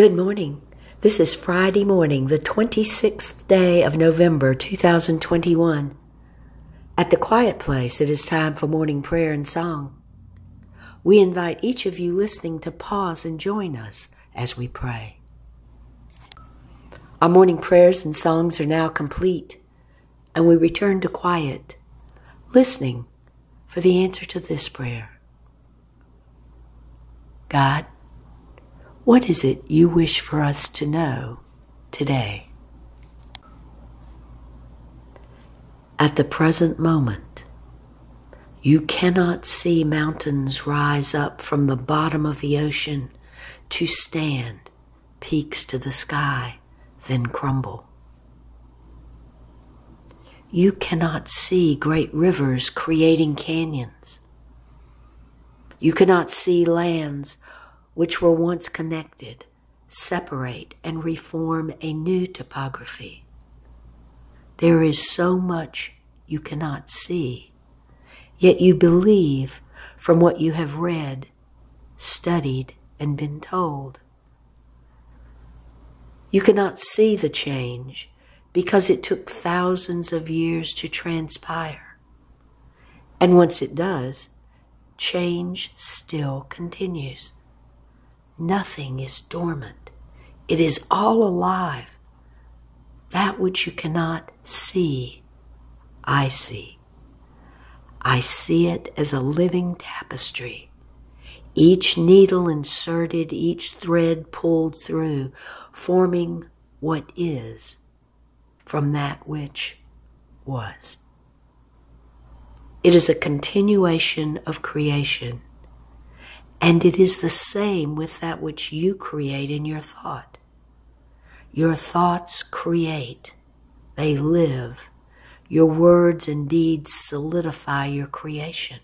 Good morning. This is Friday morning, the 26th day of November 2021. At the quiet place, it is time for morning prayer and song. We invite each of you listening to pause and join us as we pray. Our morning prayers and songs are now complete, and we return to quiet, listening for the answer to this prayer God, what is it you wish for us to know today? At the present moment, you cannot see mountains rise up from the bottom of the ocean to stand, peaks to the sky, then crumble. You cannot see great rivers creating canyons. You cannot see lands which were once connected, separate and reform a new topography. There is so much you cannot see, yet you believe from what you have read, studied, and been told. You cannot see the change because it took thousands of years to transpire. And once it does, change still continues. Nothing is dormant. It is all alive. That which you cannot see, I see. I see it as a living tapestry. Each needle inserted, each thread pulled through, forming what is from that which was. It is a continuation of creation and it is the same with that which you create in your thought. Your thoughts create, they live. Your words and deeds solidify your creation.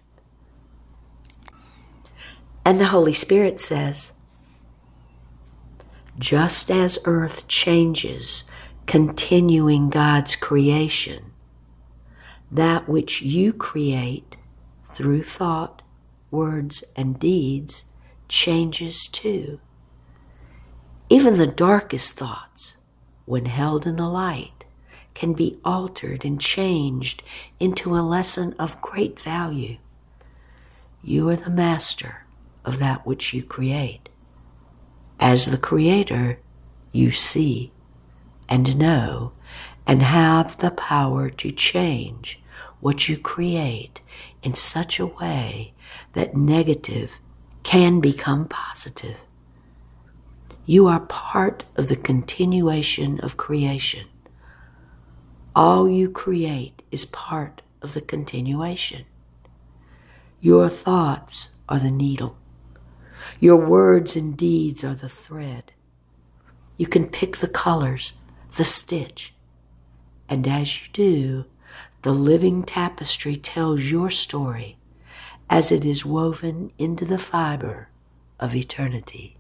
And the Holy Spirit says, just as earth changes, continuing God's creation, that which you create through thought, words, and deeds changes too. Even the darkest thoughts, when held in the light, can be altered and changed into a lesson of great value. You are the master of that which you create. As the creator, you see and know and have the power to change what you create in such a way that negative can become positive. You are part of the continuation of creation. All you create is part of the continuation. Your thoughts are the needle. Your words and deeds are the thread. You can pick the colors, the stitch, and as you do, the living tapestry tells your story as it is woven into the fiber of eternity.